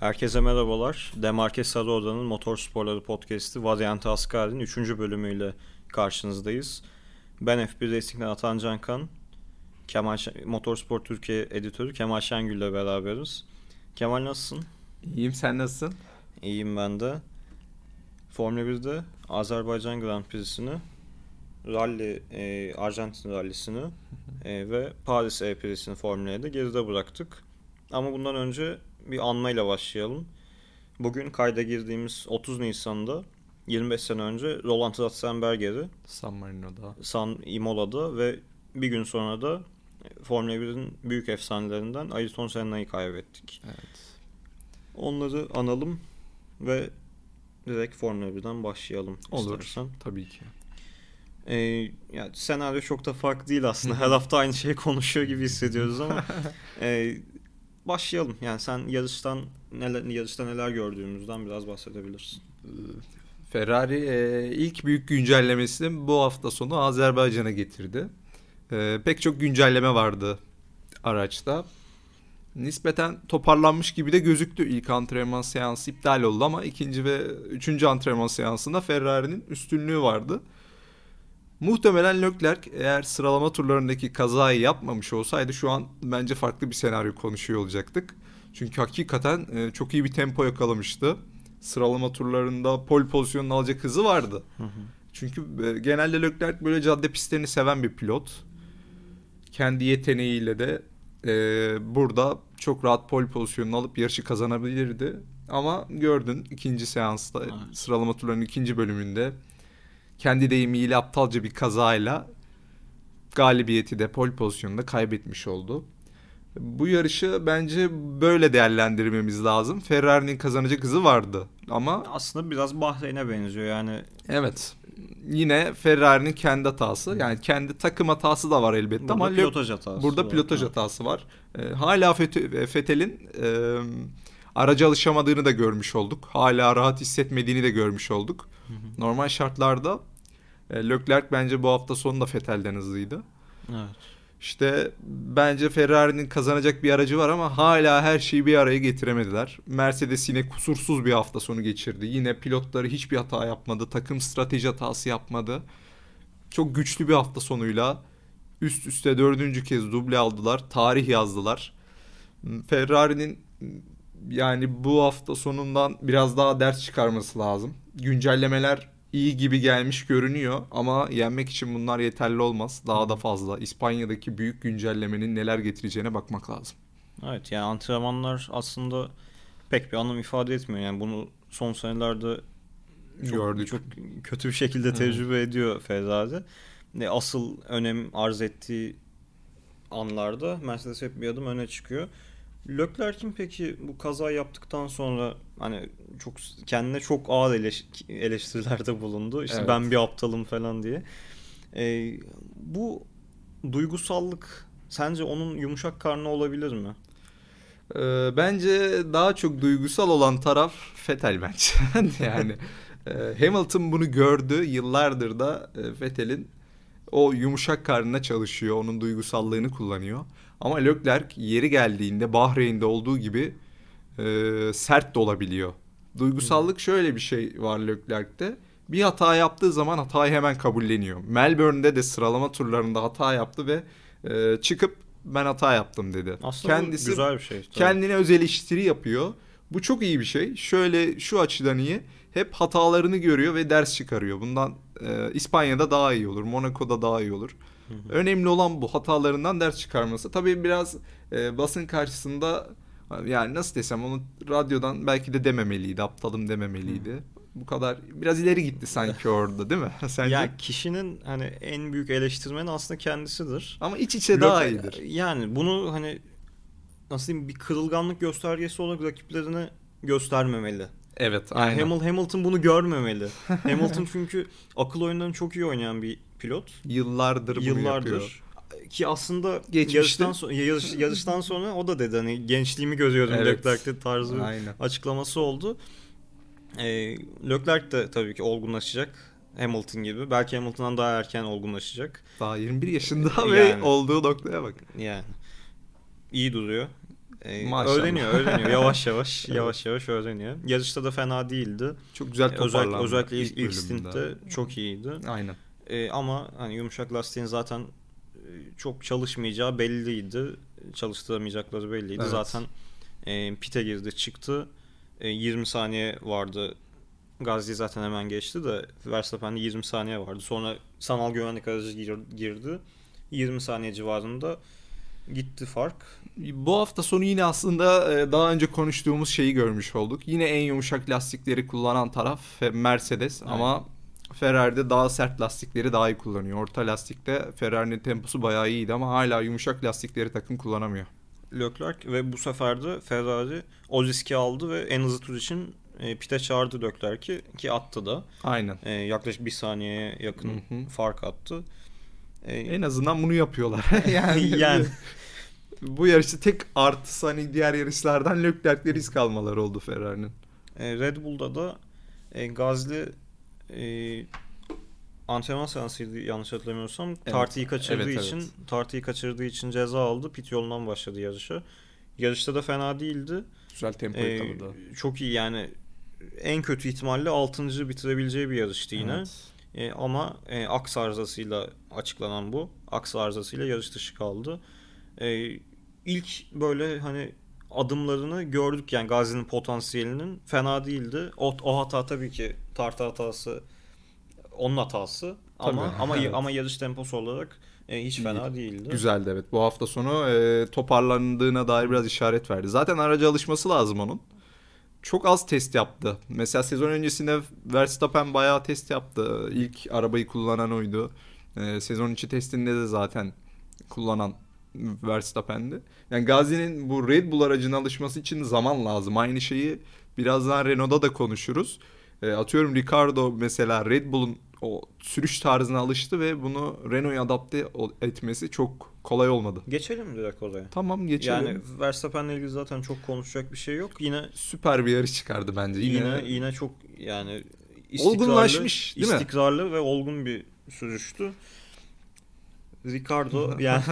Herkese merhabalar. Demarke Sarıoda'nın Motor Sporları Podcast'i Varyant Asgari'nin 3. bölümüyle karşınızdayız. Ben F1 Racing'den Atan Cankan, Kemal Şen, Motorsport Türkiye editörü Kemal Şengül ile beraberiz. Kemal nasılsın? İyiyim sen nasılsın? İyiyim ben de. Formula 1'de Azerbaycan Grand Prix'sini, Rally, e, Arjantin Rally'sini e, ve Paris E-Prix'sini Formula'ya da geride bıraktık. Ama bundan önce bir anmayla başlayalım. Bugün kayda girdiğimiz 30 Nisan'da 25 sene önce Roland Ratzenberger'i San Marino'da. San Imola'da ve bir gün sonra da Formula 1'in büyük efsanelerinden Ayrton Senna'yı kaybettik. Evet. Onları analım ve direkt Formula 1'den başlayalım Olur. istersen. Tabii ki. Ee, yani senaryo çok da farklı değil aslında. Her hafta aynı şeyi konuşuyor gibi hissediyoruz ama e, başlayalım. Yani sen yarıştan neler yarışta neler gördüğümüzden biraz bahsedebilirsin. Ferrari e, ilk büyük güncellemesini bu hafta sonu Azerbaycan'a getirdi. E, pek çok güncelleme vardı araçta. Nispeten toparlanmış gibi de gözüktü. İlk antrenman seansı iptal oldu ama ikinci ve üçüncü antrenman seansında Ferrari'nin üstünlüğü vardı. Muhtemelen Leclerc eğer sıralama turlarındaki kazayı yapmamış olsaydı şu an bence farklı bir senaryo konuşuyor olacaktık. Çünkü hakikaten e, çok iyi bir tempo yakalamıştı. Sıralama turlarında pole pozisyonunu alacak hızı vardı. Çünkü e, genelde Leclerc böyle cadde pistlerini seven bir pilot. Kendi yeteneğiyle de e, burada çok rahat pole pozisyonunu alıp yarışı kazanabilirdi. Ama gördün ikinci seansta Evet. sıralama turlarının ikinci bölümünde kendi deyimiyle aptalca bir kazayla galibiyeti de pole pozisyonunda kaybetmiş oldu. Bu yarışı bence böyle değerlendirmemiz lazım. Ferrari'nin kazanacak hızı vardı ama Aslında biraz Bahreyn'e benziyor yani. evet yine Ferrari'nin kendi hatası yani kendi takım hatası da var elbette Burada ama pilotaj hatası. burada var. pilotaj Ha. hatası var. Ee, hala Fete- Fethel'in e, araca alışamadığını da görmüş olduk. Hala rahat hissetmediğini de görmüş olduk. Normal şartlarda e, Leclerc bence bu hafta sonu da Fethel'den hızlıydı. Evet. İşte bence Ferrari'nin kazanacak bir aracı var ama hala her şeyi bir araya getiremediler. Mercedes yine kusursuz bir hafta sonu geçirdi. Yine pilotları hiçbir hata yapmadı. Takım strateji hatası yapmadı. Çok güçlü bir hafta sonuyla üst üste dördüncü kez duble aldılar. Tarih yazdılar. Ferrari'nin yani bu hafta sonundan biraz daha ders çıkarması lazım. Güncellemeler iyi gibi gelmiş görünüyor ama yenmek için bunlar yeterli olmaz. Daha da fazla İspanya'daki büyük güncellemenin neler getireceğine bakmak lazım. Evet yani antrenmanlar aslında pek bir anlam ifade etmiyor. Yani bunu son senelerde çok, Gördük. çok kötü bir şekilde tecrübe ediyor Ferrari. Ne asıl önem arz ettiği anlarda Mercedes hep bir adım öne çıkıyor. Leclerc'in peki bu kaza yaptıktan sonra hani çok kendine çok ağır eleş- eleştirilerde bulundu. İşte Evet. ben bir aptalım falan diye. Ee, bu duygusallık sence onun yumuşak karnı olabilir mi? Ee, bence daha çok duygusal olan taraf Vettel bence. yani e, Hamilton bunu gördü. Yıllardır da e, Vettel'in o yumuşak karnına çalışıyor. Onun duygusallığını kullanıyor. Ama Leclerc yeri geldiğinde Bahreyn'de olduğu gibi e, sert de olabiliyor. Duygusallık şöyle bir şey var Leclerc'te. Bir hata yaptığı zaman hatayı hemen kabulleniyor. Melbourne'de de sıralama turlarında hata yaptı ve e, çıkıp ben hata yaptım dedi. Aslında Kendisi güzel bir şey. tabii. kendine öz eleştiri yapıyor. Bu çok iyi bir şey. Şöyle şu açıdan iyi. Hep hatalarını görüyor ve ders çıkarıyor. Bundan e, İspanya'da daha iyi olur. Monaco'da daha iyi olur. Önemli olan bu hatalarından ders çıkarması. Tabii biraz e, basın karşısında yani nasıl desem onu radyodan belki de dememeliydi. Aptalım dememeliydi. Bu kadar biraz ileri gitti sanki orada değil mi? Sence? Ya kişinin hani en büyük eleştirmeni aslında kendisidir. Ama iç içe daha Lök- iyidir. Yani bunu hani nasıl diyeyim bir kırılganlık göstergesi olarak rakiplerine göstermemeli. Evet, Yani aynen. Hamil- Hamilton bunu görmemeli. Hamilton çünkü akıl oyunlarını çok iyi oynayan bir pilot. Yıllardır bunu yapıyor. Yıllardır. Ki aslında yarıştan sonra yarış, yarıştan sonra o da dedi hani gençliğimi görüyordum Evet. Leclerc'te tarzı Aynen. açıklaması oldu. Ee, Leclerc de tabii ki olgunlaşacak. Hamilton gibi. Belki Hamilton'dan daha erken olgunlaşacak. Daha 21 yaşında Yani. ve olduğu noktaya bak. Yani iyi duruyor. E, Maşallah. öğreniyor, öğreniyor. Yavaş yavaş, yavaş yavaş öğreniyor. Yarışta da fena değildi. Çok güzel Özellikle, toparlandı. özellikle ilk, ilk bölümde. stintte çok iyiydi. Aynen. E, ama hani yumuşak lastiğin zaten e, çok çalışmayacağı belliydi. Çalıştıramayacakları belliydi. Evet. Zaten e, pite girdi, çıktı. E, 20 saniye vardı. Gazli zaten hemen geçti de Verstappen'de 20 saniye vardı. Sonra sanal güvenlik aracı gir- girdi. 20 saniye civarında gitti fark. Bu hafta sonu yine aslında e, daha önce konuştuğumuz şeyi görmüş olduk. Yine en yumuşak lastikleri kullanan taraf Fe- Mercedes Aynen. ama Ferrari'de daha sert lastikleri daha iyi kullanıyor. Orta lastikte Ferrari'nin temposu bayağı iyiydi ama hala yumuşak lastikleri takım kullanamıyor. Leclerc ve bu sefer de Ferrari o riski aldı ve en hızlı tur için e, pite çağırdı Leclerc'i ki attı da. Aynen. E, yaklaşık bir saniyeye yakın Hı hı. fark attı. E, En azından bunu yapıyorlar. yani, Yani. bu yarışta tek artısı hani diğer yarışlardan Leclerc'le risk almaları oldu Ferrari'nin. E, Red Bull'da da e, Gazli e, antrenman seansıydı yanlış hatırlamıyorsam. Tartıyı kaçırdığı Evet, evet. için tartıyı kaçırdığı için ceza aldı. Pit yolundan başladı yarışa. Yarışta da fena değildi. Güzel tempo E, yakaladı. çok iyi yani en kötü ihtimalle 6. bitirebileceği bir yarıştı yine. Evet. E, ama e, aks arızasıyla açıklanan bu. Aks arızasıyla yarış dışı kaldı. E, ilk böyle hani adımlarını gördük yani Gazi'nin potansiyelinin fena değildi. O, o hata tabii ki tartı hatası onun hatası ama Tabii, ama evet. ama yarış temposu olarak e, hiç İyi. fena değildi. Güzeldi evet. Bu hafta sonu e, toparlandığına dair biraz işaret verdi. Zaten araca alışması lazım onun. Çok az test yaptı. Mesela sezon öncesinde Verstappen bayağı test yaptı. İlk arabayı kullanan oydu. E, sezon içi testinde de zaten kullanan Verstappen'di. Yani Gazi'nin bu Red Bull aracına alışması için zaman lazım. Aynı şeyi birazdan Renault'da da konuşuruz. E, atıyorum Ricardo mesela Red Bull'un o sürüş tarzına alıştı ve bunu Renault'a adapte etmesi çok kolay olmadı. Geçelim direkt oraya? Tamam geçelim. Yani Verstappen'le ilgili zaten çok konuşacak bir şey yok. Yine Süper bir yarış çıkardı bence. Yine, yine yine çok yani Olgunlaşmış, değil mi? istikrarlı ve olgun bir sürüştü. Ricardo yani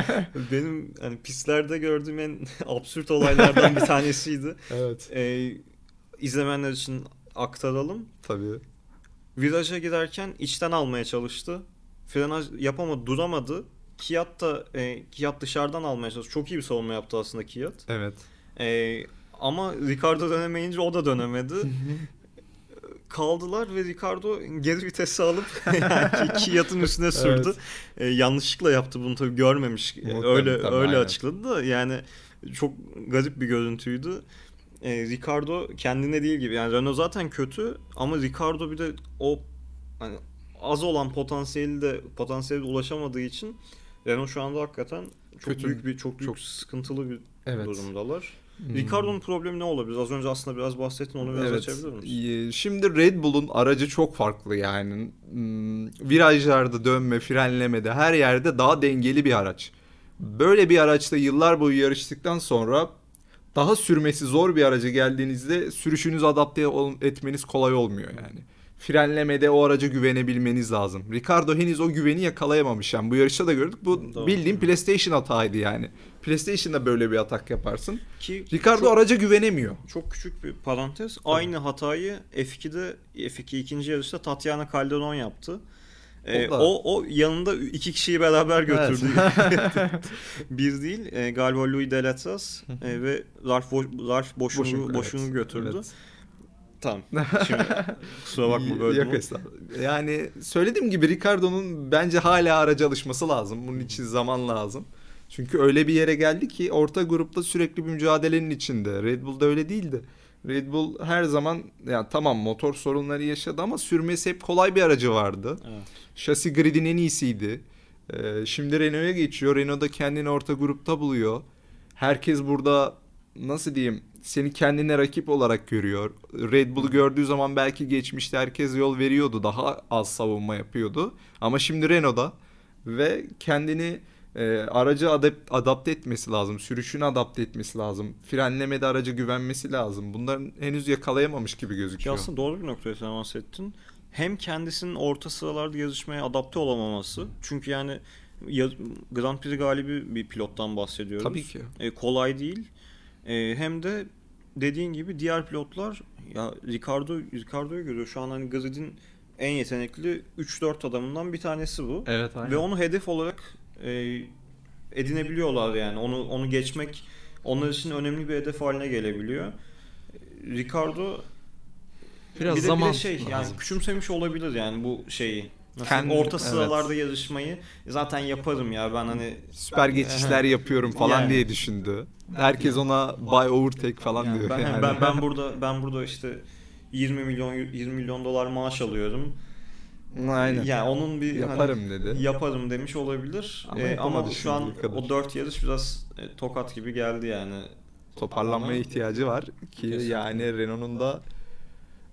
benim hani pistlerde gördüğüm en absürt olaylardan bir tanesiydi. evet Ee, izlemeyenler için aktaralım. tabii. Viraja giderken içten almaya çalıştı. Frenaj yapamadı, duramadı. Kiat da e, Kiat dışarıdan almaya çalıştı. Çok iyi bir savunma yaptı aslında Kiat. Evet. Ee, ama Ricardo dönemeyince o da dönemedi. Kaldılar ve Ricardo geri vitesi alıp yani Kiat'ın üstüne sürdü. Evet. Ee, yanlışlıkla yaptı bunu tabii görmemiş. Muhtemelen, öyle tabii, öyle aynen. açıkladı da yani çok garip bir görüntüydü. Ee, Ricardo kendine değil gibi. Yani Renault zaten kötü ama Ricardo bir de o hani az olan potansiyeli de potansiyeli de ulaşamadığı için Renault şu anda hakikaten çok Kötü. büyük bir çok büyük Çok- sıkıntılı bir Evet. durumdalar. Hmm. Ricardo'nun problemi ne olabilir? Az önce aslında biraz bahsettin onu biraz Evet. açabilir misin? Şimdi Red Bull'un aracı çok farklı yani. Hmm, Virajlarda dönme, frenlemede her yerde daha dengeli bir araç. Böyle bir araçta yıllar boyu yarıştıktan sonra daha sürmesi zor bir araca geldiğinizde sürüşünüzü adapte etmeniz kolay olmuyor yani. Frenlemede o araca güvenebilmeniz lazım. Ricardo henüz o güveni yakalayamamış. Yani bu yarışta da gördük. Bu Doğru. bildiğin PlayStation hataydı yani. PlayStation'da böyle bir atak yaparsın. Ki Ricardo çok, araca güvenemiyor. çok küçük bir parantez. Aynı hatayı F2'de F2 ikinci yarışta Tatiana Calderon yaptı. Ee, O o, o yanında iki kişiyi beraber götürdü. Bir değil. E, galiba Louis Deletras e, ve Ralph, Bo- Ralph Boşun'u Boşun, Boşun'u evet. götürdü. Evet. Tamam. Şimdi kusura bakma böyle. Yok estağfurullah. Yani söylediğim gibi Ricardo'nun bence hala araca alışması lazım. Bunun için zaman lazım. Çünkü öyle bir yere geldi ki orta grupta sürekli bir mücadelenin içinde. Red Bull'da öyle değildi. Red Bull her zaman yani tamam motor sorunları yaşadı ama sürmesi hep kolay bir aracı vardı. Evet. Şasi gridin en iyisiydi. Ee, şimdi Renault'a geçiyor. Renault da kendini orta grupta buluyor. Herkes burada nasıl diyeyim seni kendine rakip olarak görüyor. Red Bull'u gördüğü zaman belki geçmişte herkes yol veriyordu. Daha az savunma yapıyordu. Ama şimdi Renault'da ve kendini e, aracı adap- adapte etmesi lazım. Sürüşünü adapte etmesi lazım. Frenlemede araca güvenmesi lazım. Bunların henüz yakalayamamış gibi Ki gözüküyor. aslında doğru bir noktaya temas ettin. Hem kendisinin orta sıralarda yarışmaya adapte olamaması. Çünkü yani ya- Grand Prix galibi bir pilottan bahsediyoruz. Tabii ki. E, kolay değil. E, hem de dediğin gibi diğer pilotlar ya Ricardo Ricardo'yu görüyor. Şu an hani gridin en yetenekli 3-4 adamından bir tanesi bu. Evet aynen. Ve onu hedef olarak e, edinebiliyorlar yani. Onu onu geçmek onlar için önemli bir hedef haline gelebiliyor. Ricardo Biraz bir de, zaman bir de şey yani lazım. küçümsemiş olabilir yani bu şeyi. Nasıl Kendi- orta evet. sıralarda yarışmayı zaten yaparım ya ben hani süper geçişler yapıyorum falan Yani. diye düşündü. Herkes ona buy overtake falan yani diyor. ben, yani. ben ben burada ben burada işte 20 milyon 20 milyon dolar maaş alıyorum. Aynen. Yani onun bir hani Yaparım dedi. yaparım demiş olabilir. Ama Ee, ama şu an kadar. o 4 yarış biraz e, tokat gibi geldi yani. Toparlanmaya ihtiyacı var ki Kesinlikle. yani Renault'un da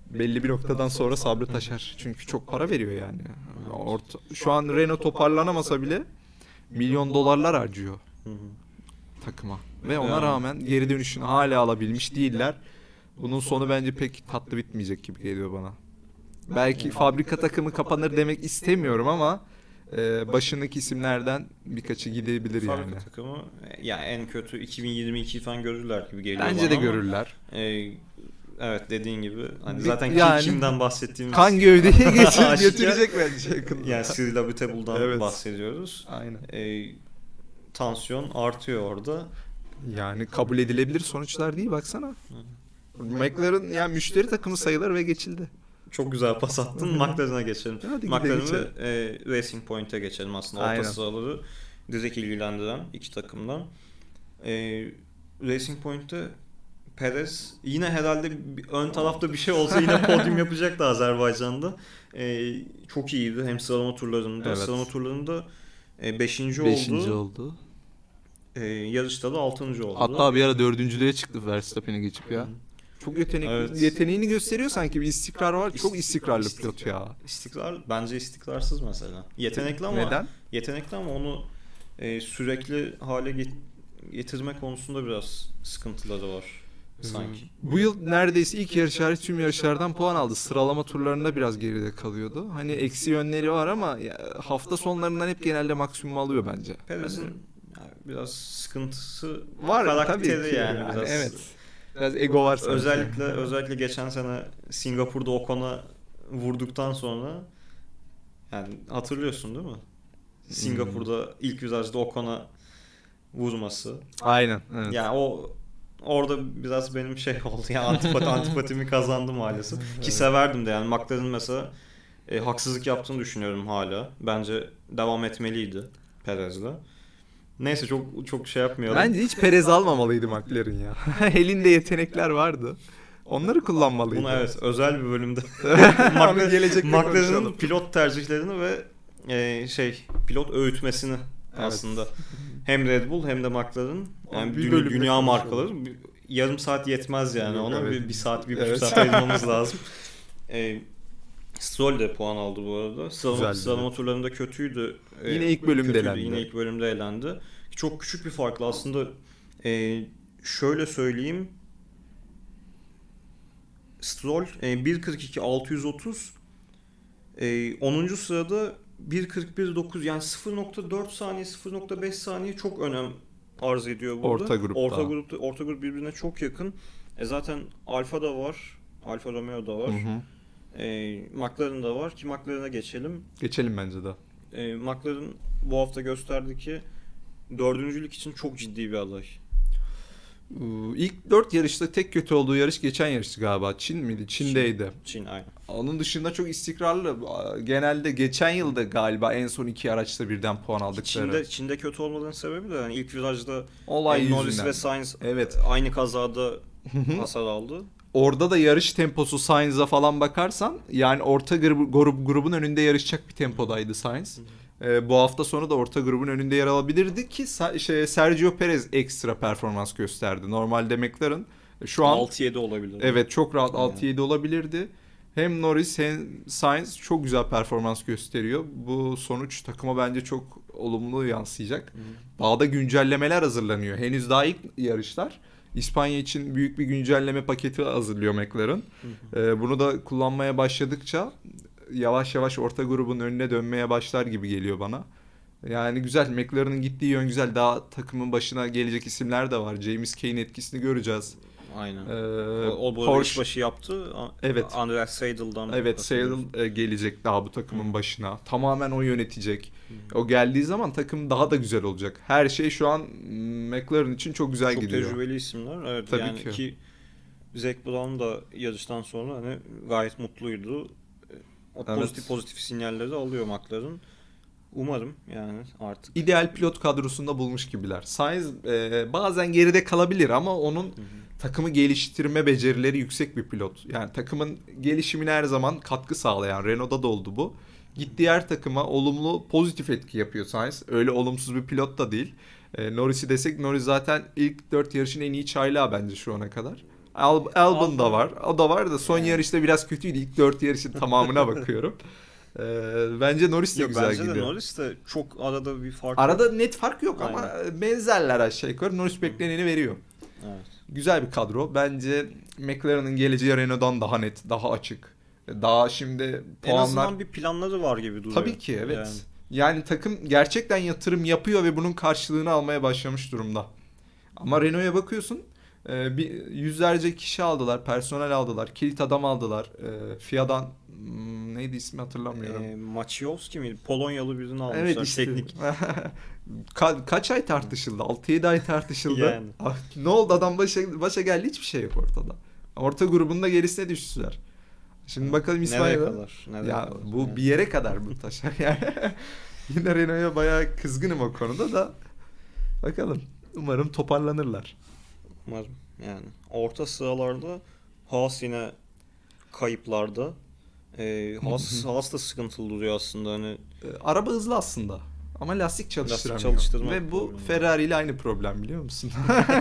belli bir noktadan sonra sabrı taşar. Çünkü çok para veriyor yani. Orta, şu an Renault toparlanamasa bile milyon dolarlar harcıyor takıma. Ve ona rağmen geri dönüşünü hala alabilmiş değiller. Bunun sonu bence pek tatlı bitmeyecek gibi geliyor bana. Belki fabrika takımı kapanır demek istemiyorum ama e, başındaki isimlerden birkaçı gidebilir yani. Fabrika takımı e, yani en kötü 2022 falan görürler gibi geliyor Bence bana de ama, görürler. e, evet dediğin gibi hani zaten kim- yani- kimden bahsettiğimiz Kan gövdeyi Aşikar. götürecek bence yakında. yani Cyril Abitabul'dan Evet. bahsediyoruz. Aynen. E, tansiyon artıyor orada. Yani kabul edilebilir sonuçlar değil baksana. McLaren yani müşteri takımı sayılır ve geçildi. Çok güzel pas attın. McLaren'a geçelim. Hadi McLaren ve e, Racing Point'e geçelim aslında. Aynen. Orta sıraları direkt ilgilendiren iki takımdan. E, Racing Point'te Perez yine herhalde ön tarafta bir şey olsa yine podyum yapacaktı Azerbaycan'da. E, çok iyiydi hem sıralama turlarında. Evet. Sıralama turlarında 5. Beşinci, Beşinci oldu. oldu. E, yarışta da 6. oldu. Hatta bir ara dördüncülüğe çıktı Verstappen'i geçip ya. Çok yetenekli. Evet. Yeteneğini gösteriyor sanki bir istikrar var. Çok İst- istikrarlı istik- pilot ya. İstikrar bence istikrarsız mesela. Yetenekli ama Neden? yetenekli ama onu e, sürekli hale get- getirme konusunda biraz sıkıntıları var sanki. Bu yıl neredeyse ilk yarış hariç tüm yarışlardan puan aldı. Sıralama turlarında biraz geride kalıyordu. Hani eksi yönleri var ama ya, hafta sonlarından hep genelde maksimum alıyor bence. Perez'in yani biraz sıkıntısı Var karakteri tabii ki. yani, yani, biraz. Evet. Biraz ego var sanki. Özellikle özellikle geçen sene Singapur'da Ocon'a vurduktan sonra yani hatırlıyorsun değil mi? Singapur'da ilk virajda Ocon'a vurması. Aynen. Evet. Yani o orada biraz benim şey oldu ya antipati antipatimi kazandı maalesef. Ki severdim de yani McLaren'ın mesela e, haksızlık yaptığını düşünüyorum hala. Bence devam etmeliydi Perez'le. Neyse çok çok şey yapmayalım. Bence hiç Perez almamalıydı McLaren ya. Elinde yetenekler vardı. Onları kullanmalıydı. Bunu evet özel bir bölümde McLaren'ın pilot tercihlerini ve e, şey pilot öğütmesini aslında hem Red Bull hem de McLaren yani Bir dünya, bölümde dünya markaları yarım saat yetmez yani ona evet. bir, bir saat bir buçuk Evet. saat ayırmamız lazım. E, Stroll de puan aldı bu arada. Sıralama, sıralama turlarında kötüydü. Yine ilk bölümde kötüydü, elendi. Yine ilk bölümde elendi. Çok küçük bir farklı aslında. E, şöyle söyleyeyim. Stroll e, 1.42 630 e, 10. sırada 1.41.9 yani 0.4 saniye 0.5 saniye çok önem arz ediyor burada. Orta grupta. Orta grupta orta grup birbirine çok yakın. E zaten Alfa da var. Alfa Romeo da var. Hı hı. E, McLaren da var ki McLaren'a geçelim. Geçelim bence de. E, McLaren bu hafta gösterdi ki dördüncülük için çok ciddi bir aday. Ee, İlk dört yarışta tek kötü olduğu yarış geçen yarıştı galiba. Çin miydi? Çin'deydi. Çin aynen. Onun dışında çok istikrarlı. Genelde geçen yılda galiba en son iki araçta birden puan aldıkları. Çin'de, Çin'de kötü olmadığının sebebi de yani ilk virajda Olay e, Norris ve Sainz Evet. aynı kazada hasar aldı. Orada da yarış temposu Sainz'a falan bakarsan yani orta grubu, grup, grubun önünde yarışacak bir tempodaydı Sainz. Ee, bu hafta sonu da orta grubun önünde yer alabilirdi ki şey, Sergio Perez ekstra performans gösterdi. Normalde McLaren şu an 6-7 olabilir. evet çok rahat Yani. 6-7 olabilirdi. Hem Norris hem Sainz çok güzel performans gösteriyor. Bu sonuç takıma bence çok olumlu yansıyacak. Bağda güncellemeler hazırlanıyor. Henüz daha ilk yarışlar. İspanya için büyük bir güncelleme paketi hazırlıyor McLaren. Ee, bunu da kullanmaya başladıkça yavaş yavaş orta grubun önüne dönmeye başlar gibi geliyor bana. Yani güzel. McLaren'ın gittiği yön güzel. Daha takımın başına gelecek isimler de var. James Kane etkisini göreceğiz. Aynen. Ee, o, o Porsche- işbaşı yaptı. Evet. Andreas Seidel'dan. Evet. Seidel e, gelecek daha bu takımın Hı. başına. Tamamen o yönetecek. Hı. O geldiği zaman takım daha da güzel olacak. Her şey şu an McLaren için çok güzel Çok gidiyor. tecrübeli isimler. Evet Tabii yani ki. ki. Zac Brown da yarıştan sonra hani gayet mutluydu. O Evet. pozitif pozitif sinyalleri alıyor McLaren. Umarım yani artık. İdeal pilot kadrosunda bulmuş gibiler. Sainz e, bazen geride kalabilir ama onun Hı hı. takımı geliştirme becerileri yüksek bir pilot. Yani takımın gelişimine her zaman katkı sağlayan. Renault'da da oldu bu. Gittiği her takıma olumlu, pozitif etki yapıyor Sainz. Öyle olumsuz bir pilot da değil. E, Norris'i desek Norris zaten ilk 4 yarışın en iyi çaylağı bence şu ana kadar. Al Albon da var. O da var da son Yani. yarışta biraz kötüydü. İlk 4 yarışın tamamına bakıyorum. E, bence Norris de Yok, güzel bence de gidiyor. Norris de çok arada bir fark Arada net fark yok ama benzerler aşağı yukarı. Norris bekleneni veriyor. Evet. Güzel bir kadro. Bence McLaren'ın geleceği Renault'dan daha net, daha açık. Daha şimdi En puanlar... azından bir planları var gibi duruyor. Tabii ki evet. Yani. Yani. takım gerçekten yatırım yapıyor ve bunun karşılığını almaya başlamış durumda. Ama Renault'a bakıyorsun e, bir yüzlerce kişi aldılar, personel aldılar, kilit adam aldılar. E, FIA'dan hmm, neydi ismi hatırlamıyorum. E, Maciowski miydi? Polonyalı birini almışlar. Evet işte. Teknik. Ka- kaç ay tartışıldı? 6-7 ay tartışıldı. Yani. Ah, ne oldu adam başa, başa geldi hiçbir şey yok ortada. Orta grubunda gerisine düştüler. Şimdi bakalım Nereye İsmail'e. kadar? Nereye Ya kadar? bu Evet. bir yere kadar bu taşar yani. Yine Renault'a bayağı kızgınım o konuda da. Bakalım. Umarım toparlanırlar. Umarım yani. Orta sıralarda Haas yine kayıplarda. E, Haas, Haas da sıkıntılı duruyor aslında. Hani Ee, araba hızlı aslında. Ama lastik çalıştıramıyor. çalıştırma Ve bu problemi. Ferrari ile aynı problem biliyor musun?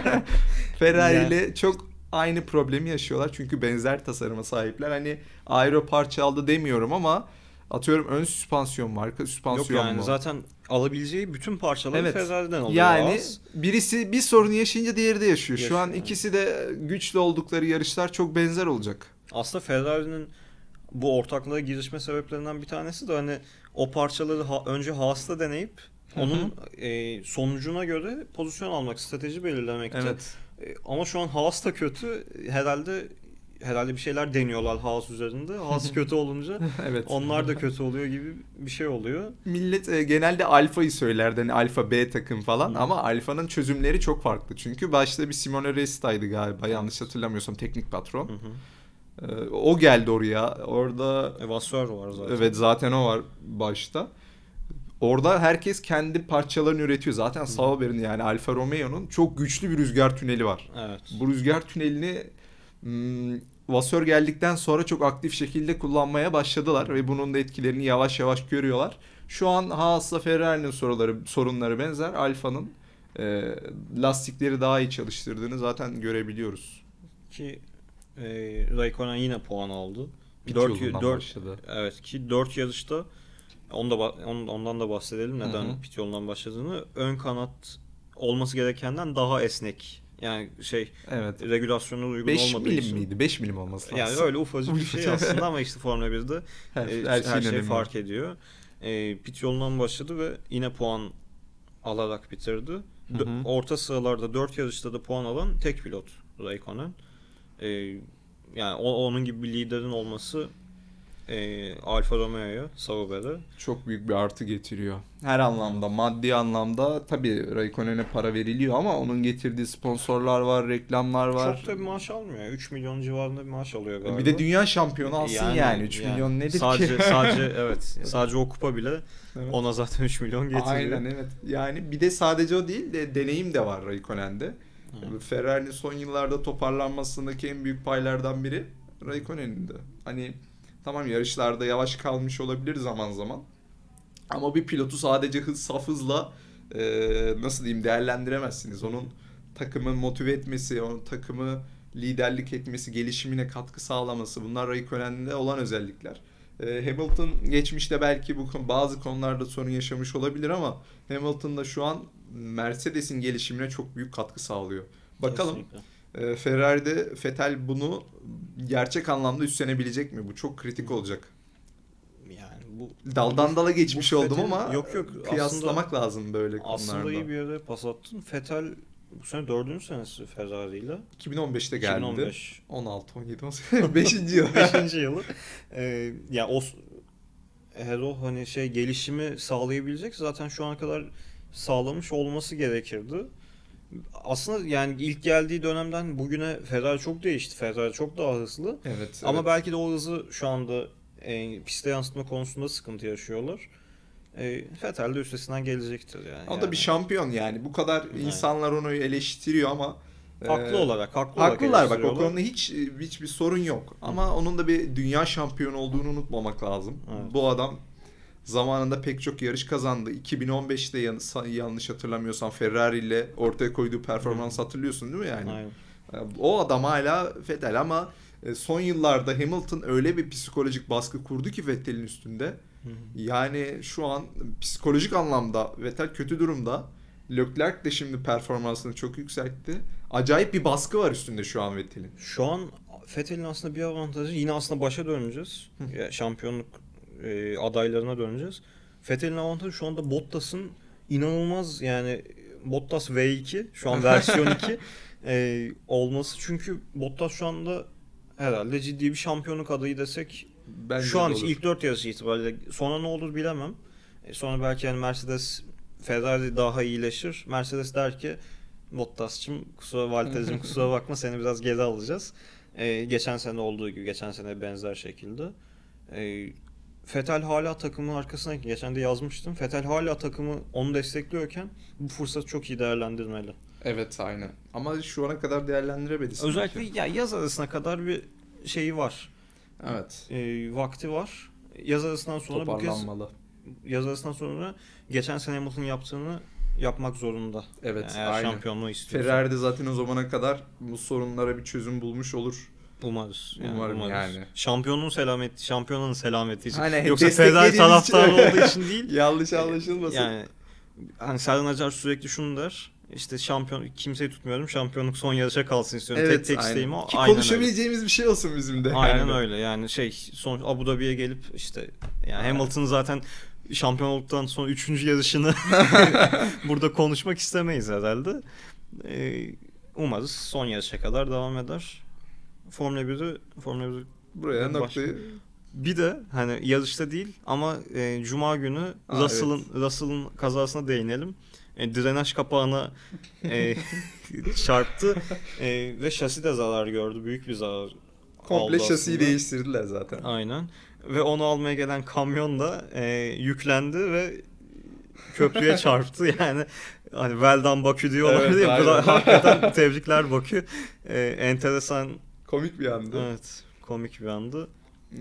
Ferrari Yani- ile çok aynı problemi yaşıyorlar. Çünkü benzer tasarıma sahipler. Hani aero parça aldı demiyorum ama atıyorum ön süspansiyon var. Arka yok süspansiyon yani mu? zaten alabileceği bütün parçaları Evet. Ferrari'den alıyor Yani Haas. birisi bir sorunu yaşayınca diğeri de yaşıyor. Şu an Yaşıyor. ikisi de güçlü oldukları yarışlar çok benzer olacak. Aslında Ferrari'nin bu ortaklığa girişme sebeplerinden bir tanesi de hani o parçaları ha- önce Haas'ta deneyip onun e, sonucuna göre pozisyon almak, strateji belirlemekti. Evet. E, ama şu an Haas da kötü. Herhalde herhalde bir şeyler deniyorlar Haas üzerinde. Haas kötü olunca evet. onlar da kötü oluyor gibi bir şey oluyor. Millet e, genelde alfayı söylerdi hani alfa B takım falan Hı. ama alfanın çözümleri çok farklı. Çünkü başta bir Simone Resta'ydı galiba yanlış hatırlamıyorsam teknik patron. Hı hı. E, o geldi oraya. Orada E, Vasseur var zaten. evet zaten o var başta. Orada herkes kendi parçalarını üretiyor. Zaten Sauber'in yani Alfa Romeo'nun çok güçlü bir rüzgar tüneli var. Evet. Bu rüzgar tünelini hmm, Vasör geldikten sonra çok aktif şekilde kullanmaya başladılar ve bunun da etkilerini yavaş yavaş görüyorlar. Şu an Haas'la Ferrari'nin soruları, sorunları benzer. Alfa'nın e, lastikleri daha iyi çalıştırdığını zaten görebiliyoruz. Ki e, Raikkonen yine puan aldı. Pit Dört- yolundan dört- başladı. Evet ki 4 yarışta onu da ondan da bahsedelim neden Hı hı. pit yolundan başladığını. Ön kanat olması gerekenden daha esnek. Yani şey Evet. regülasyona uygun 5 olmadığı milim için. miydi? 5 milim olması lazım. Yani öyle ufacık bir şey aslında ama işte Formula 1'de her, e, her her, şey fark ediyor. E, pit yolundan başladı ve yine puan alarak bitirdi. Hı hı. Orta sıralarda 4 yarışta da puan alan tek pilot Raikkonen. E, yani o, onun gibi bir liderin olması e, Alfa Romeo'ya, Sauber'e Çok büyük bir artı getiriyor. Her anlamda, maddi anlamda tabii Raikkonen'e para veriliyor ama onun getirdiği sponsorlar var, reklamlar var. çok da bir maaş almıyor. 3 milyon civarında bir maaş alıyor galiba. Bir de dünya şampiyonu alsın yani, 3 yani milyon nedir sadece, ki? Sadece evet. Sadece o kupa bile Evet. ona zaten 3 milyon getiriyor. Aynen evet. Yani bir de sadece o değil de deneyim de var Raikkonen'de. Hı. Ferrari'nin son yıllarda toparlanmasındaki en büyük paylardan biri Raikkonen'in de. Hani tamam yarışlarda yavaş kalmış olabilir zaman zaman. Ama bir pilotu sadece hız, saf hızla e, nasıl diyeyim değerlendiremezsiniz. Onun takımı motive etmesi, onun takımı liderlik etmesi, gelişimine katkı sağlaması bunlar Raikkonen'de olan özellikler. E, Hamilton geçmişte belki bu bazı konularda sorun yaşamış olabilir ama Hamilton da şu an Mercedes'in gelişimine çok büyük katkı sağlıyor. Bakalım Kesinlikle. E, Ferrari'de Vettel bunu gerçek anlamda üstlenebilecek mi? Bu çok kritik olacak. yani bu Daldan dala geçmiş bu oldum Vettel- ama yok yok kıyaslamak lazım böyle aslında konularda. iyi bir yere pas attın. Vettel bu sene dördüncü senesi Ferrari ile. 2015'te geldi. 2015 16, 17, 18, 5. yıl. 5. yılı. Ee, ya o eğer o hani şey gelişimi sağlayabilecek zaten şu ana kadar sağlamış olması gerekirdi. Aslında yani ilk geldiği dönemden bugüne Ferrari çok değişti. Ferrari çok daha hızlı. evet. Ama evet. belki de o hızı şu anda e, piste yansıtma konusunda sıkıntı yaşıyorlar. E, Vettel de üstesinden gelecektir yani. O da Yani bir şampiyon yani. Bu kadar Aynen. insanlar onu eleştiriyor ama Haklı e, olarak, haklı olarak Haklılar bak o konuda hiç hiçbir sorun yok. Ama onun da bir dünya şampiyonu olduğunu unutmamak lazım. Evet. Bu adam zamanında pek çok yarış kazandı. 2015'te yan- yanlış hatırlamıyorsam Ferrari ile ortaya koyduğu performans hatırlıyorsun değil mi yani? Aynen. O adam hala Vettel ama e, son yıllarda Hamilton öyle bir psikolojik baskı kurdu ki Vettel'in üstünde. Yani şu an psikolojik anlamda Vettel kötü durumda. Leclerc de şimdi performansını çok yükseltti. Acayip bir baskı var üstünde şu an Vettel'in. Şu an Vettel'in aslında bir avantajı yine aslında başa döneceğiz. Ya, şampiyonluk e, adaylarına döneceğiz. Vettel'in avantajı şu anda Bottas'ın inanılmaz yani Bottas V2 şu an versiyon 2 e, olması. Çünkü Bottas şu anda herhalde ciddi bir şampiyonluk adayı desek Bence şu an için ilk 4 yarışı itibariyle sonra ne olur bilemem. E, sonra belki yani Mercedes Ferrari daha iyileşir. Mercedes der ki Bottas'cığım kusura Valtteri'cim kusura bakma seni biraz geri alacağız. E, geçen sene olduğu gibi geçen sene benzer şekilde. E, Fetel hala takımın arkasına geçen de yazmıştım. Fetel hala takımı onu destekliyorken bu fırsatı çok iyi değerlendirmeli. Evet aynen. Ama şu ana kadar değerlendiremedi. Özellikle ya yaz arasına kadar bir şeyi var. Evet. E, vakti var. Yaz arasından sonra bu kez yaz arasından sonra geçen sene Hamilton yaptığını yapmak zorunda. Evet Yani eğer aynen. şampiyonluğu istiyorsa. Ferrari de zaten o zamana kadar bu sorunlara bir çözüm bulmuş olur. Umarız. Umarım yani. Şampiyonun selameti, şampiyonun selameti için. Hani Yoksa için- taraftarı olduğu için değil. Yanlış anlaşılmasın. Yani hani Serdan Acar sürekli şunu der. İşte şampiyon kimseyi tutmuyorum. Şampiyonluk son yarışa kalsın istiyorum. tek tek aynen. isteğim o. Ki Aynen öyle. konuşabileceğimiz bir şey olsun bizim de. Aynen yani. öyle. Yani şey son Abu Dhabi'ye gelip işte yani Hamilton zaten şampiyon olduktan sonra 3. yarışını burada konuşmak istemeyiz herhalde. Ee, umarız son yarışa kadar devam eder. Formula 1'i Formula 1'i Buraya Başka- noktayı bir de hani yarışta değil ama e, cuma günü Aa, Russell'ın Russell'ın kazasına değinelim. E, drenaj kapağına e, çarptı e, ve şasi de zarar gördü. Büyük bir zarar. komple şasiyi aslında. değiştirdiler zaten. Aynen. Ve onu almaya gelen kamyon da e, yüklendi ve köprüye çarptı. Yani hani well done Bakü diyorlar Evet, ya. Bu da aynen. hakikaten tebrikler Bakü. E, enteresan, Komik bir andı. evet komik bir andı. Hmm.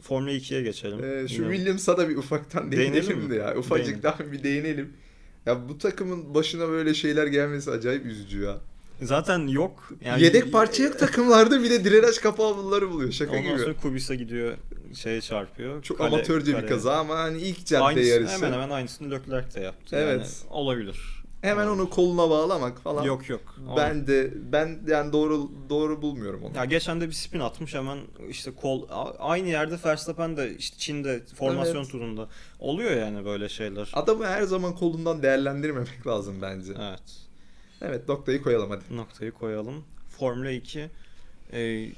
Formula 2'ye geçelim. Ee, şu Yine- Williams'a da bir ufaktan Değinelim değinelim mi? de ya. Ufacık Değinelim. daha bir değinelim. Ya bu takımın başına böyle şeyler gelmesi acayip üzücü ya. Zaten yok. Yani Yedek parça yok takımlarda bir de drenaj kapağı bunları buluyor. Şaka Ondan gibi. sonra Kubis'e gidiyor şeye çarpıyor. Çok Kale- amatörce bir kaleye. kaza ama hani ilk cadde Aynısı, yarışı. Hemen hemen aynısını Leclerc de yaptı. Evet. Yani olabilir. Hemen onu koluna bağlamak falan. Yok yok. Ben de ben yani doğru doğru bulmuyorum onu. Ya geçen de bir spin atmış hemen işte kol aynı yerde Verstappen de işte Çin'de formasyon Evet. turunda oluyor yani böyle şeyler. Adamı her zaman kolundan değerlendirmemek lazım bence. Evet. Evet noktayı koyalım hadi. Noktayı koyalım. Formula 2 e,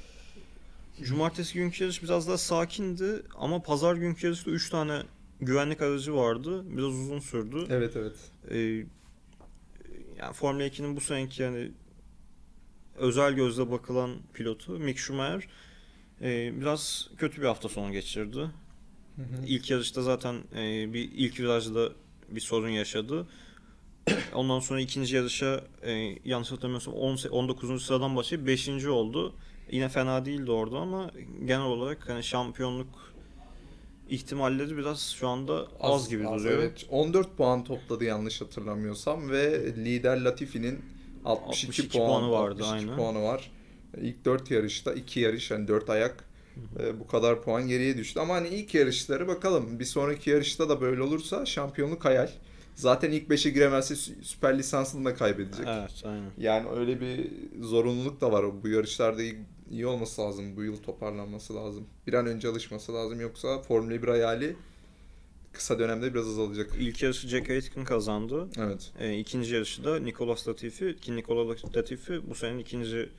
Cumartesi günkü yarış biraz daha sakindi ama pazar günkü yarışta 3 tane güvenlik aracı vardı. Biraz uzun sürdü. Evet evet. Ee, yani Formula 2'nin bu seneki yani özel gözle bakılan pilotu Mick Schumacher e, biraz kötü bir hafta sonu geçirdi. İlk yarışta zaten e, bir ilk virajda bir sorun yaşadı. Ondan sonra ikinci yarışa e, yanlış hatırlamıyorsam 10 19. sıradan başlayıp 5. oldu. Yine fena değildi orada ama genel olarak hani şampiyonluk ihtimalleri biraz şu anda az, gibi duruyor. Evet. 14 puan topladı yanlış hatırlamıyorsam ve lider Latifi'nin 62, 62 puan, puanı vardı, 62 aynen. puanı var. İlk 4 yarışta 2 yarış yani 4 ayak e, bu kadar puan geriye düştü. Ama hani ilk yarışları bakalım. Bir sonraki yarışta da böyle olursa şampiyonluk hayal. Zaten ilk 5'e giremezse sü- süper lisansını da kaybedecek. Evet, aynen. Yani öyle bir zorunluluk da var. Bu yarışlarda iyi olması lazım. Bu yıl toparlanması lazım. Bir an önce alışması lazım. Yoksa Formula 1 hayali kısa dönemde biraz azalacak. İlk yarışı Jack Aitken kazandı. Evet. E, ikinci yarışı da Nicolas Latifi ki Nicolas Latifi bu senenin ikinci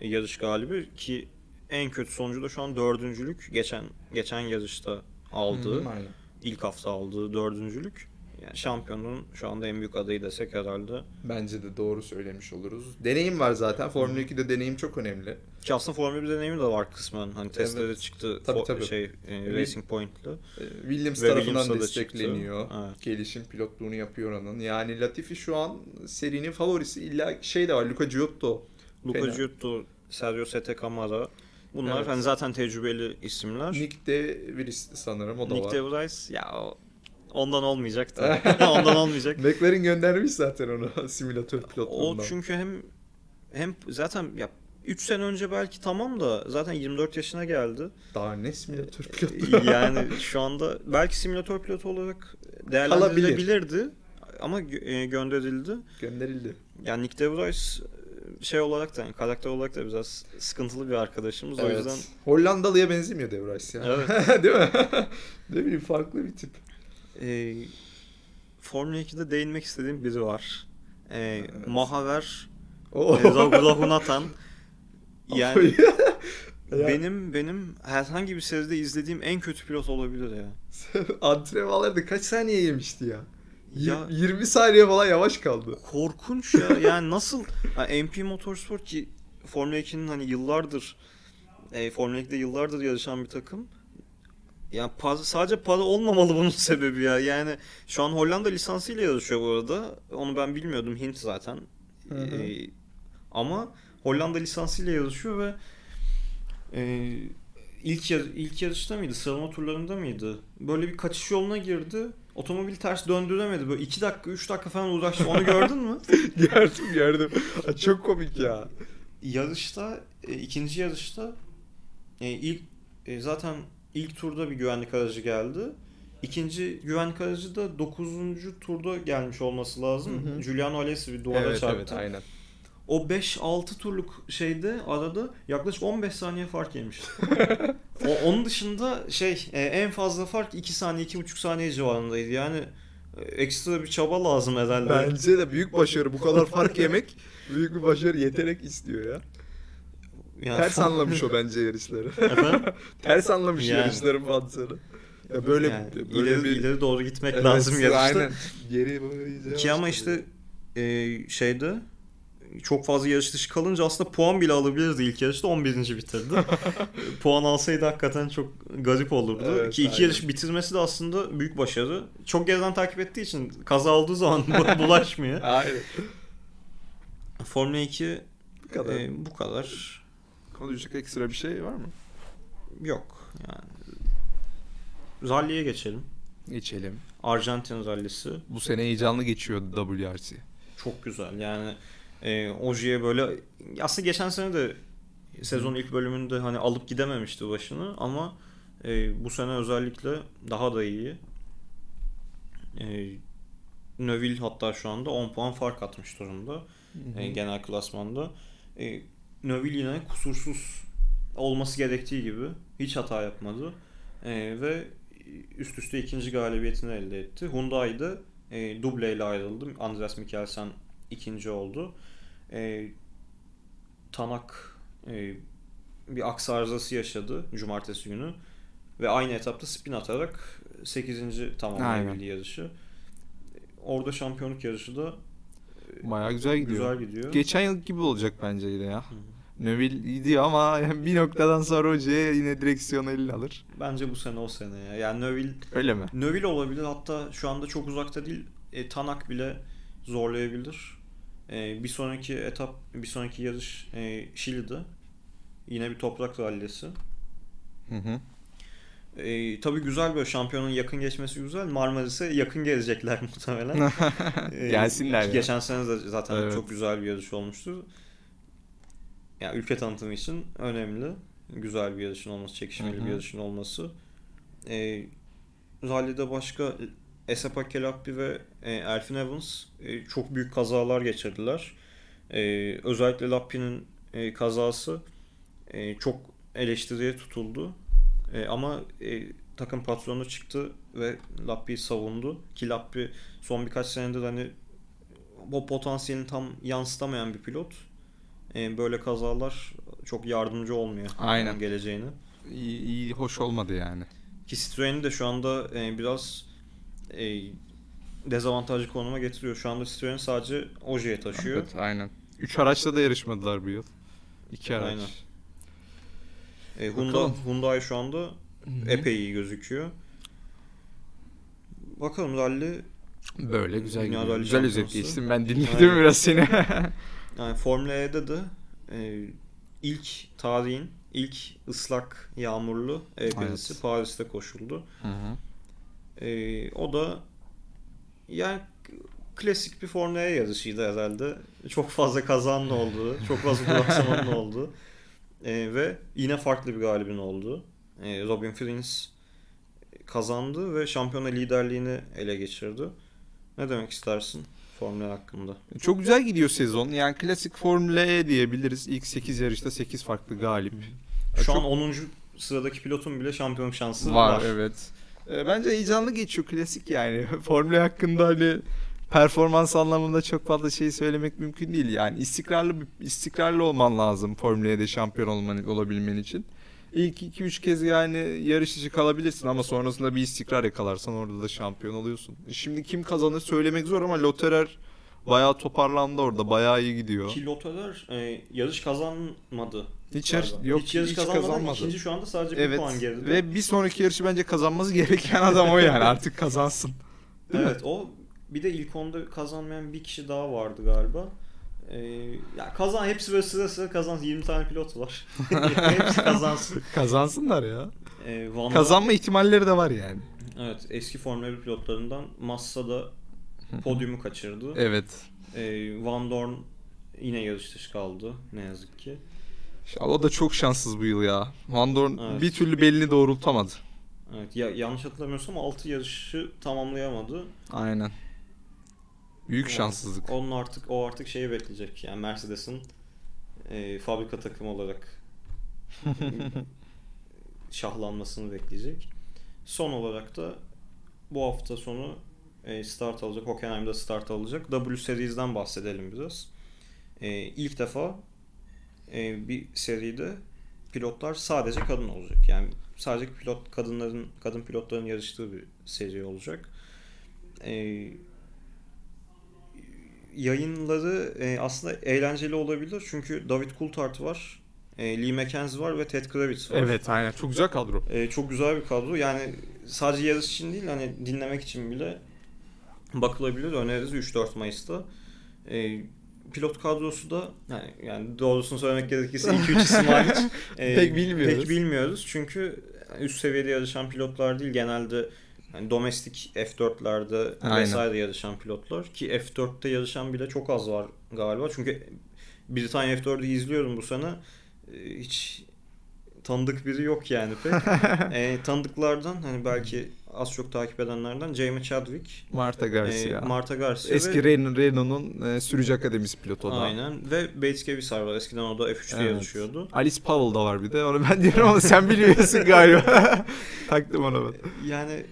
yarış galibi ki en kötü sonucu da şu an dördüncülük. Geçen geçen yarışta aldığı, Hı, aynen. ilk hafta aldığı dördüncülük. Yani şampiyonun şu anda en büyük adayı desek herhalde. Bence de doğru söylemiş oluruz. Deneyim var zaten. Formula 2'de deneyim çok önemli. Ki aslında Formula 1 deneyimi de var kısmen. Hani testlere Evet. çıktı Tabii, tabii. şey e, Racing Point'le. Ee, Williams Ve tarafından Williams'a destekleniyor. Evet. Gelişim pilotluğunu yapıyor onun. Yani Latifi şu an serinin favorisi. İlla şey de var. Luca Giotto. Luca Fena. Giotto, Sergio Sette Camara. Bunlar Evet. hani zaten tecrübeli isimler. Nick de Vries sanırım o da Nick var. de Vries ya o- ondan olmayacak da. ondan olmayacak. McLaren göndermiş zaten onu simülatör O pilotluğundan. çünkü hem hem zaten ya 3 sene önce belki tamam da zaten 24 yaşına geldi. Daha ne simülatör pilotluğu? yani şu anda belki simülatör pilotu olarak değerlendirilebilirdi ama gö- e, gönderildi. Gönderildi. Yani Nick DeVries şey olarak da yani karakter olarak da biraz sıkıntılı bir arkadaşımız. O yüzden Hollandalı'ya benzemiyor De Vries ya. Evet. Değil mi? ne bileyim farklı bir tip. E, Formula 2'de değinmek istediğim biri var. E, Evet. Mahaver O. e, Raghunathan. Yani Ya. benim benim herhangi bir seride izlediğim en kötü pilot olabilir ya. Antrenmanlarda kaç saniye yemişti? Ya- Ya 20 saniye falan yavaş kaldı. Korkunç ya. Yani nasıl yani MP Motorsport ki Formula 2'nin hani yıllardır e, Formula 2'de yıllardır yarışan bir takım. Ya para, sadece para olmamalı bunun sebebi ya. Yani şu an Hollanda lisansıyla yarışıyor bu arada. Onu ben bilmiyordum. Hint zaten. Hı hı. E, ama Hollanda lisansıyla yarışıyor ve e, ilk yar- ilk yarışta mıydı? Sıralama turlarında mıydı? Böyle bir kaçış yoluna girdi. Otomobil ters döndüremedi. Böyle 2 dakika 3 dakika falan uğraştı. Onu gördün mü? gördüm gördüm. Çok komik ya. yarışta e, ikinci yarışta e, ilk e, zaten ilk turda bir güvenlik aracı geldi. İkinci güvenlik aracı da 9. turda gelmiş olması lazım. Hı hı. Giuliano Alessi bir duvara evet çarptı. evet aynen. O 5-6 turluk şeyde arada yaklaşık 15 saniye fark yemiş. o, onun dışında şey e, en fazla fark 2 saniye 2,5 saniye civarındaydı. Yani e, ekstra bir çaba lazım herhalde. Bence de büyük başarı. Bu kadar fark yemek büyük bir başarı yetenek istiyor ya. Yani Ters fa- anlamış o bence yarışları. Efendim? Ters anlamış Yani. yarışların mantığını. Ya böyle Yani böyle ileri, bir ileri doğru gitmek Evet, lazım yarışta. Aynen. Geri böyle Ki ama işte e, şeyde çok fazla yarış dışı kalınca aslında puan bile alabilirdi ilk yarışta 11. bitirdi. puan alsaydı hakikaten çok garip olurdu. Evet, Ki iki aynen. yarış bitirmesi de aslında büyük başarı. Çok geriden takip ettiği için kaza olduğu zaman bu- bulaşmıyor. Aynen. Formula 2 Bu kadar. e, bu kadar Konuşacak ekstra bir şey var mı? yok. Yani Rally'ye geçelim. Geçelim. Arjantin rallisi. Bu sene heyecanlı geçiyordu WRC. Çok güzel. Yani e, Oji'ye böyle aslında geçen sene de sezon ilk bölümünde hani alıp gidememişti başını ama e, bu sene özellikle daha da iyi. E, Neville hatta şu anda 10 puan fark atmış durumda e, genel klasmanda. E, Neville yine kusursuz olması gerektiği gibi hiç hata yapmadı. E, ve üst üste ikinci galibiyetini elde etti. Hyundai'de e, duble ile ayrıldı. Andreas Mikkelsen ikinci oldu. E, Tanak e, bir aks arızası yaşadı cumartesi günü ve aynı etapta spin atarak 8. tamamlayabildi yarışı. Orada şampiyonluk yarışı da Bayağı güzel gidiyor. güzel gidiyor. Geçen yıl gibi olacak bence yine ya. Hı. Neville gidiyor ama bir noktadan sonra hocaya yine direksiyonu eline alır. Bence bu sene o sene ya. Yani Neville Öyle mi? Neville olabilir hatta şu anda çok uzakta değil. E, Tanak bile zorlayabilir. E, bir sonraki etap, bir sonraki yarış e, Şili'de. Yine bir toprak rallisi. Hı hı. E, tabii güzel böyle şampiyonun yakın geçmesi güzel. Marmaris'e yakın gelecekler muhtemelen. E, Gelsinler ya. Geçen sene de zaten Evet. çok güzel bir yarış olmuştu. Yani ülke tanıtımı için önemli. Güzel bir yarışın olması, çekişmeli bir yarışın olması. E, rallide başka Esapa Kelappi ve e, Elfin Evans e, çok büyük kazalar geçirdiler. E, özellikle Lappi'nin e, kazası e, çok eleştiriye tutuldu. E, ama e, takım patronu çıktı ve Lappi'yi savundu. Ki Lappi son birkaç senedir hani o potansiyelini tam yansıtamayan bir pilot. E, böyle kazalar çok yardımcı olmuyor Aynen. onun geleceğine. İyi, iyi hoş olmadı yani. Ki Citroen'i de şu anda e, biraz e, dezavantajlı konuma getiriyor. Şu anda Citroen sadece Ogier taşıyor. Evet, aynen. Üç araçla da yarışmadılar bu yıl. İki araç. Aynen. E, Honda, Bakalım. Hyundai şu anda Hı-hı. epey iyi gözüküyor. Bakalım rally Böyle güzel Güzel Şampiyonası. özetleştin. Ben dinledim Aynen. biraz seni. yani Formula E'de de e, ilk tarihin ilk ıslak yağmurlu E pistisi Evet. Paris'te koşuldu. Hı hı. E, o da yani klasik bir Formula E yarışıydı herhalde. Çok fazla kazanın olduğu, çok fazla duraksamanın olduğu e, ve yine farklı bir galibin olduğu. E, Robin Frins kazandı ve şampiyona liderliğini ele geçirdi. Ne demek istersin Formula hakkında? Çok güzel gidiyor sezon. Yani klasik Formula E diyebiliriz. İlk 8 yarışta 8 farklı galip. Şu Çok- an 10. sıradaki pilotun bile şampiyonluk şansı var, var. evet. Ee, bence heyecanlı geçiyor klasik yani. Formula E hakkında hani performans anlamında çok fazla şey söylemek mümkün değil. Yani istikrarlı istikrarlı olman lazım Formula E'de şampiyon olman, olabilmen için. İlk 2-3 kez yani yarış dışı kalabilirsin ama sonrasında bir istikrar yakalarsan orada da şampiyon oluyorsun. Şimdi kim kazanır söylemek zor ama Lotterer bayağı toparlandı orada. Bayağı iyi gidiyor. Ki Lotterer e, yarış kazanmadı. Hiç yarış, yok, hiç yarış hiç kazanmadı. İkinci şu anda sadece bir Evet puan geride. ve bir sonraki yarışı bence kazanması gereken adam o yani artık kazansın. Değil mi? evet o bir de ilk onda kazanmayan bir kişi daha vardı galiba. Ee, ya kazan hepsi böyle sıra sıra kazansın. 20 tane pilot var. hepsi kazansın. Kazansınlar ya. Ee, Van Kazanma ihtimalleri de var yani. Evet eski Formula 1 pilotlarından Massa da podyumu kaçırdı. Evet. Ee, Van Dorn yine yarış dışı kaldı ne yazık ki. O da çok şanssız bu yıl ya. Van Dorn Evet. bir türlü belini doğrultamadı. Evet ya yanlış hatırlamıyorsam 6 yarışı tamamlayamadı. Aynen. Büyük Yani şanssızlık. Onun artık o artık şeyi bekleyecek. Yani Mercedes'in e, fabrika takımı olarak şahlanmasını bekleyecek. Son olarak da bu hafta sonu e, start alacak. Hockenheim'da start alacak. W Series'den bahsedelim biraz. E, ilk defa e, bir seride pilotlar sadece kadın olacak. Yani sadece pilot kadınların kadın pilotların yarıştığı bir seri olacak. E, yayınları e, aslında eğlenceli olabilir. Çünkü David Coulthard var, e, Lee McKenzie var ve Ted Kravitz var. Evet aynen. Çok güzel kadro. E, çok güzel bir kadro. Yani sadece yarış için değil hani dinlemek için bile bakılabilir. Öneririz 3-4 Mayıs'ta. E, pilot kadrosu da yani, yani doğrusunu söylemek gerekirse 2-3 isim hariç e, Pek bilmiyoruz. Pek bilmiyoruz. Çünkü üst seviyede yarışan pilotlar değil. Genelde hani domestik F4'lerde Aynen. vesaire yarışan pilotlar. Ki F4'te yarışan bile çok az var galiba. Çünkü Britanya F4'ü izliyorum bu sene. E, Hiç tanıdık biri yok yani pek. e, tanıdıklardan hani belki az çok takip edenlerden Jamie Chadwick, Marta e, Garcia. Marta Garcia Eski ve, Renault'un e, sürücü akademisi pilotu da. aynen ve Bates Kevisar var. Eskiden o da F3'te Evet. yarışıyordu. Alice Powell da var bir de. Onu ben diyorum ama sen biliyorsun galiba. Taktım ona ben. Yani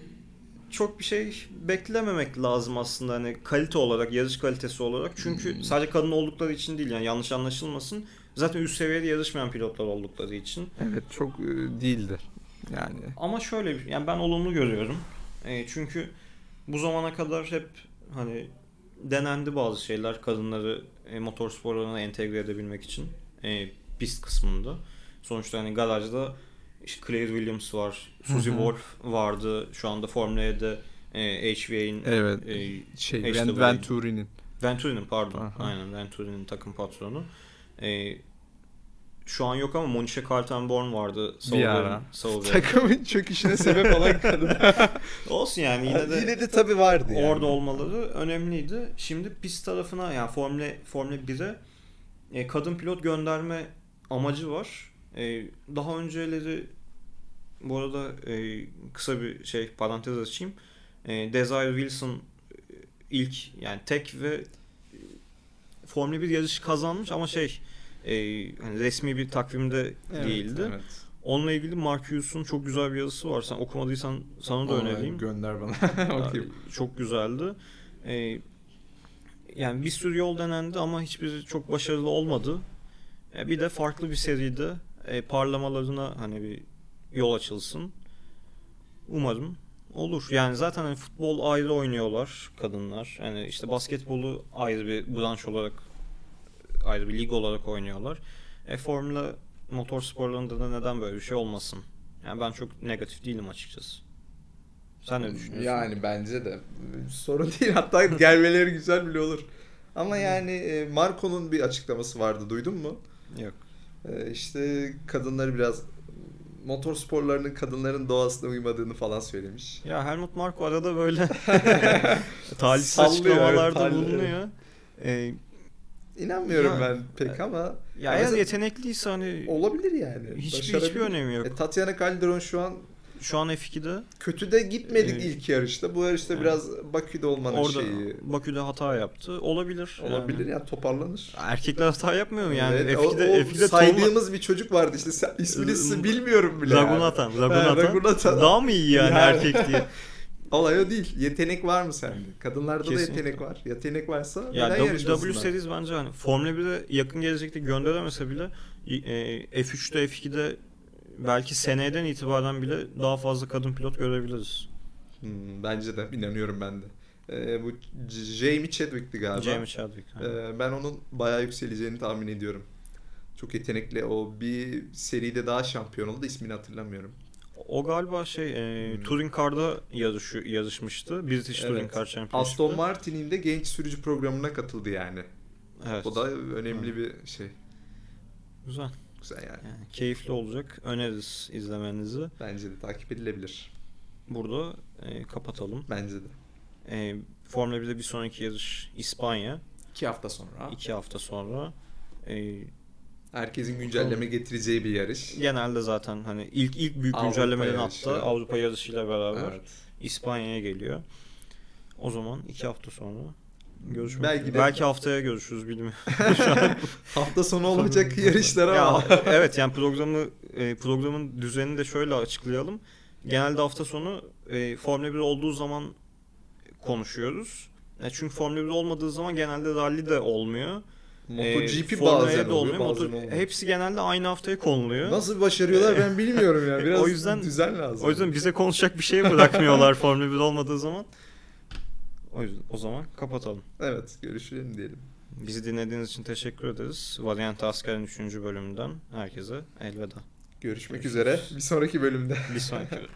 çok bir şey beklememek lazım aslında hani kalite olarak, yarış kalitesi olarak. Çünkü Hmm. sadece kadın oldukları için değil yani yanlış anlaşılmasın. Zaten üst seviyede yarışmayan pilotlar oldukları için. Evet çok e, değildi. Yani Ama şöyle yani ben olumlu görüyorum. E, çünkü bu zamana kadar hep hani denendi bazı şeyler kadınları e, motor sporlarına entegre edebilmek için e, pist kısmında. Sonuçta hani garajda işte Claire Williams var, Suzy. Wolf vardı. Şu anda Formula E'de e, HVA'in evet. e, Şey Venturi'nin. Venturi'nin pardon. Aha. Aynen Venturi'nin takım patronu. E, şu an yok ama Monisha Kaltenborn vardı. Bir ara. Takımın çöküşüne sebep olan kadın. Olsun yani yine de Yine de tabii vardı yani. orada olmaları önemliydi. Şimdi pist tarafına yani Formula Formula 1'e e, kadın pilot gönderme amacı var. E, daha önceleri bu arada e, kısa bir şey parantez açayım. E, Desire Wilson e, ilk yani tek ve e, Formula 1 yarışı kazanmış ama şey e, hani resmi bir takvimde Evet, değildi. Evet. Onunla ilgili Marcus'un çok güzel bir yazısı var. Sen okumadıysan sana da Onu önereyim. Gönder bana. Okuyayım. Çok güzeldi. E, yani bir sürü yol denendi ama hiçbiri çok başarılı olmadı. E, bir de farklı bir seride e, parlamalarına hani bir yol açılsın. Umarım olur. Yani zaten hani futbol ayrı oynuyorlar kadınlar. Yani işte basketbolu ayrı bir branş olarak ayrı bir lig olarak oynuyorlar. E Formula motor sporlarında da neden böyle bir şey olmasın? Yani ben çok negatif değilim açıkçası. Sen ne düşünüyorsun? Yani bence de sorun değil. Hatta gelmeleri güzel bile olur. Ama yani e, Marco'nun bir açıklaması vardı. Duydun mu? Yok. E, işte kadınları biraz motor sporlarının kadınların doğasına uymadığını falan söylemiş. Ya Helmut Marko arada böyle talihsiz açıklamalarda evet, bulunuyor. E, İnanmıyorum Ya- ben pek ama ya Ya eğer yetenekliyse hani olabilir yani. hiçbir hiçbir önemi yok. E, Tatiana Calderon şu an Şu an F2'de kötü de gitmedik Evet. ilk yarışta. Bu yarışta Evet. biraz Bakü'de olmanın orada şeyi Bakü'de hata yaptı. Olabilir. olabilir Yani. ya toparlanır. Erkekler hata yapmıyor mu yani? Evet, F2'de, o, o F2'de saydığımız bir çocuk vardı işte ismini size bilmiyorum bile. Ragunatan. yani. Ragunatan. Ragunatan. Daha mı iyi yani, Yani. erkek diye? Olay o değil. Yetenek var mı sende? Kadınlarda Kesinlikle. da yetenek var. Yetenek varsa Ya neden W? W Series bence hani Formula 1'e yakın gelecekte gönderemese bile e, F3'te F2'de belki seneden itibaren bile daha fazla kadın pilot görebiliriz. Hmm, bence de. inanıyorum ben de. Ee, bu Jamie Chadwick'ti galiba. Jamie Chadwick. Ee, ben onun bayağı yükseleceğini tahmin ediyorum. Çok yetenekli. O bir seride daha şampiyon oldu. İsmini hatırlamıyorum. O galiba şey e, Hmm. Touring Car'da yarışı, yarışmıştı. British Touring Evet. Car Championship'te. Aston Martin'in de genç sürücü programına katıldı yani. Evet. O da önemli bir şey. Güzel. Güzel yani. Yani keyifli olacak. Öneririz izlemenizi. Bence de takip edilebilir. Burada e, kapatalım. Bence de. E, Formula 1'de bir sonraki yarış İspanya. İki hafta sonra. iki hafta sonra. E, Herkesin güncelleme getireceği bir yarış. genelde zaten hani ilk ilk büyük Avrupa güncellemelerin yarışı. hatta Avrupa yarışıyla beraber Evet. İspanya'ya geliyor. O zaman iki hafta sonra görüşmek Belki üzere. de- Belki haftaya görüşürüz bilmiyorum. Hafta sonu olacak yarışlar Ya, ama. evet yani programı e, programın düzenini de şöyle açıklayalım. Genelde hafta sonu e, Formula 1 olduğu zaman konuşuyoruz. E, çünkü Formula 1 olmadığı zaman genelde rally de olmuyor. MotoGP E, bazen de olmuyor. bazen Moto- olmuyor. hepsi genelde aynı haftaya konuluyor. Nasıl başarıyorlar ben bilmiyorum ya. Biraz O yüzden- düzen lazım. O yüzden bize konuşacak bir şey bırakmıyorlar Formula 1 olmadığı zaman. O yüzden o zaman kapatalım. Evet görüşelim diyelim. Bizi dinlediğiniz için teşekkür ederiz. Varyant Asker'in 3. bölümünden herkese elveda. Görüşmek Görüşürüz. üzere. Bir sonraki bölümde. Bir sonraki bölüm.